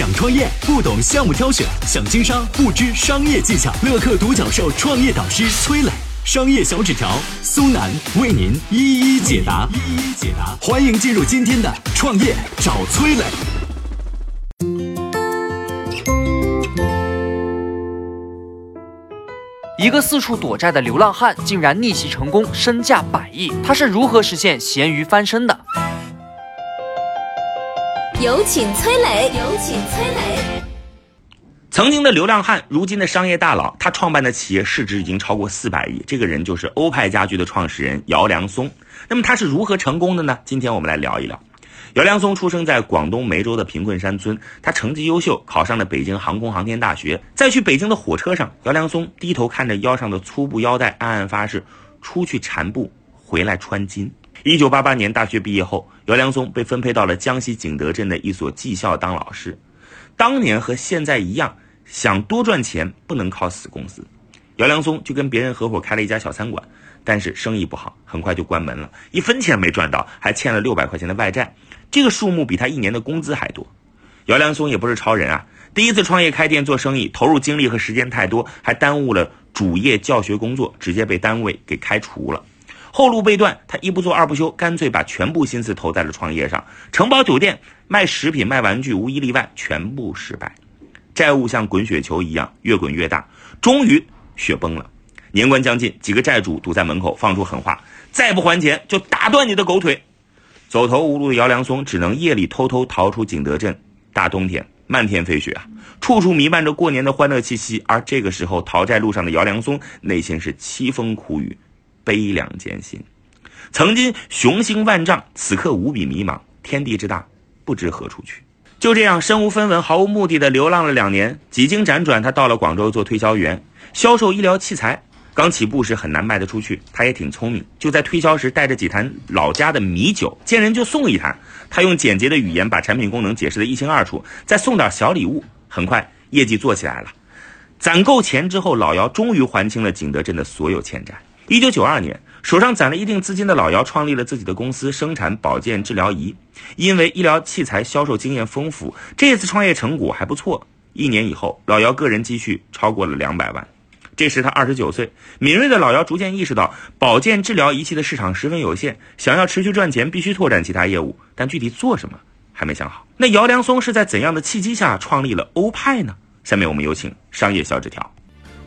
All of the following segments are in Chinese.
想创业不懂项目挑选，想经商不知商业技巧。乐客独角兽创业导师崔磊，商业小纸条苏南为您一一解答。一一解答，欢迎进入今天的创业找崔磊。一个四处躲债的流浪汉竟然逆袭成功，身价百亿，他是如何实现咸鱼翻身的？有请崔磊，有请崔磊。曾经的流浪汉，如今的商业大佬，他创办的企业市值已经超过四百亿。这个人就是欧派家具的创始人姚良松。那么他是如何成功的呢？今天我们来聊一聊。姚良松出生在广东梅州的贫困山村，他成绩优秀，考上了北京航空航天大学。在去北京的火车上，姚良松低头看着腰上的粗布腰带，暗暗发誓：出去缠布，回来穿金。一九八八年大学毕业后，姚良松被分配到了江西景德镇的一所技校当老师。当年和现在一样，想多赚钱不能靠死工资。姚良松就跟别人合伙开了一家小餐馆，但是生意不好，很快就关门了，一分钱没赚到，还欠了六百块钱的外债。这个数目比他一年的工资还多。姚良松也不是超人啊，第一次创业开店做生意，投入精力和时间太多，还耽误了主业教学工作，直接被单位给开除了。后路被断，他一不做二不休，干脆把全部心思投在了创业上。承包酒店、卖食品、卖玩具，无一例外全部失败，债务像滚雪球一样越滚越大，终于雪崩了。年关将近，几个债主堵在门口，放出狠话：再不还钱就打断你的狗腿。走投无路的姚良松只能夜里偷偷逃出景德镇。大冬天，漫天飞雪啊，处处弥漫着过年的欢乐气息。而这个时候，逃债路上的姚良松内心是凄风苦雨，悲凉艰辛。曾经雄心万丈，此刻无比迷茫。天地之大，不知何处去。就这样，身无分文、毫无目的的流浪了两年。几经辗转，他到了广州做推销员，销售医疗器材。刚起步时很难卖得出去，他也挺聪明，就在推销时带着几坛老家的米酒，见人就送一坛。他用简洁的语言把产品功能解释得一清二楚，再送点小礼物，很快业绩做起来了。攒够钱之后，老姚终于还清了景德镇的所有欠债。一九九二年，手上攒了一定资金的老姚创立了自己的公司，生产保健治疗仪。因为医疗器材销售经验丰富，这次创业成果还不错。一年以后，老姚个人积蓄超过了两百万。这时他二十九岁，敏锐的老姚逐渐意识到保健治疗仪器的市场十分有限，想要持续赚钱，必须拓展其他业务，但具体做什么还没想好。那姚良松是在怎样的契机下创立了欧派呢？下面我们有请商业小纸条。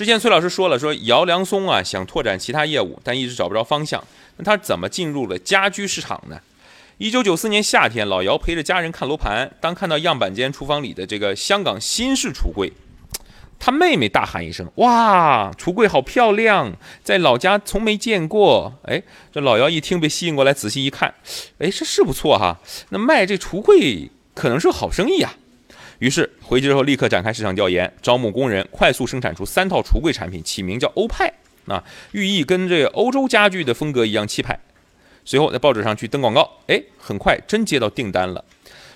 之前崔老师说了，说姚良松啊想拓展其他业务，但一直找不着方向。那他怎么进入了家居市场呢？一九九四年夏天，老姚陪着家人看楼盘，当看到样板间厨房里的这个香港新式橱柜。他妹妹大喊一声：“哇，橱柜好漂亮，在老家从没见过。”哎，这老姚一听被吸引过来，仔细一看，哎，这是不错哈。那卖这橱柜可能是好生意啊。于是回去之后立刻展开市场调研，招募工人，快速生产出三套橱柜产品，起名叫欧派啊，寓意跟这个欧洲家具的风格一样气派。随后在报纸上去登广告，哎，很快真接到订单了。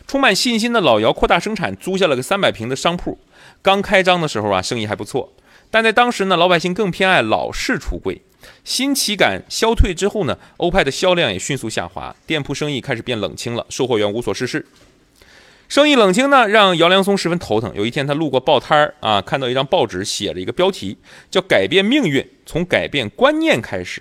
充满信心的老姚扩大生产，租下了个三百平的商铺。刚开张的时候啊，生意还不错，但在当时呢，老百姓更偏爱老式橱柜。新奇感消退之后呢，欧派的销量也迅速下滑，店铺生意开始变冷清了，售货员无所事事。生意冷清呢，让姚良松十分头疼。有一天，他路过报摊儿啊，看到一张报纸，写了一个标题，叫“改变命运，从改变观念开始”。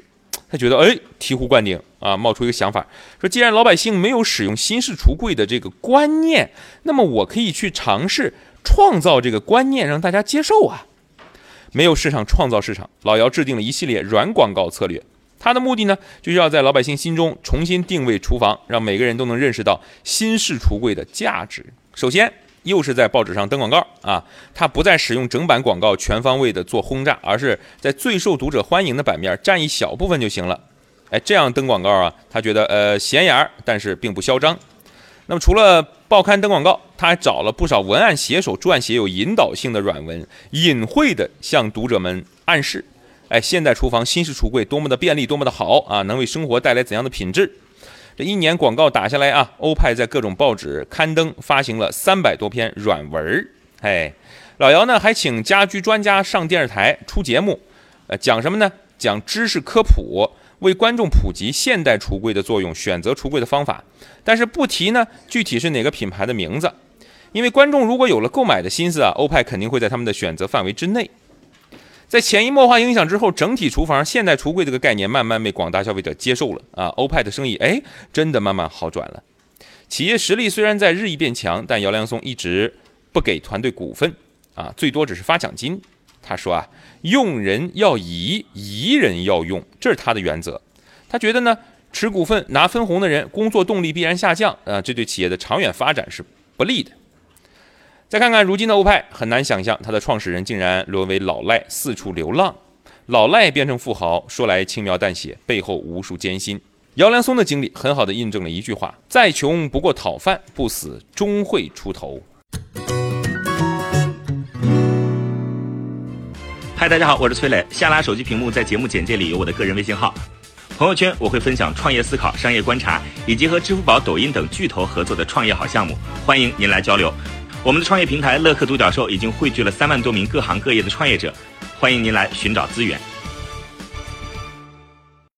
他觉得哎，醍醐灌顶啊，冒出一个想法，说既然老百姓没有使用新式橱柜的这个观念，那么我可以去尝试创造这个观念，让大家接受啊。没有市场，创造市场。老姚制定了一系列软广告策略，他的目的呢，就是要在老百姓心中重新定位厨房，让每个人都能认识到新式橱柜的价值。首先。又是在报纸上登广告啊，他不再使用整版广告全方位的做轰炸，而是在最受读者欢迎的版面占一小部分就行了。哎，这样登广告啊，他觉得呃显眼儿，但是并不嚣张。那么除了报刊登广告，他还找了不少文案写手撰写有引导性的软文，隐晦的向读者们暗示：哎，现代厨房、新式橱柜多么的便利，多么的好啊，能为生活带来怎样的品质？这一年广告打下来啊，欧派在各种报纸刊登发行了三百多篇软文儿。哎，老姚呢还请家居专家上电视台出节目，呃，讲什么呢？讲知识科普，为观众普及现代橱柜的作用，选择橱柜的方法。但是不提呢，具体是哪个品牌的名字，因为观众如果有了购买的心思啊，欧派肯定会在他们的选择范围之内。在潜移默化影响之后，整体厨房现代橱柜这个概念慢慢被广大消费者接受了啊，欧派的生意哎，真的慢慢好转了。企业实力虽然在日益变强，但姚良松一直不给团队股份啊，最多只是发奖金。他说啊，用人要疑，疑人要用，这是他的原则。他觉得呢，持股份拿分红的人工作动力必然下降啊，这对企业的长远发展是不利的。再看看如今的欧派，很难想象他的创始人竟然沦为老赖，四处流浪。老赖变成富豪，说来轻描淡写，背后无数艰辛。姚良松的经历很好的印证了一句话：再穷不过讨饭，不死终会出头。嗨，大家好，我是崔磊。下拉手机屏幕，在节目简介里有我的个人微信号。朋友圈我会分享创业思考、商业观察，以及和支付宝、抖音等巨头合作的创业好项目，欢迎您来交流。我们的创业平台乐客独角兽已经汇聚了三万多名各行各业的创业者，欢迎您来寻找资源。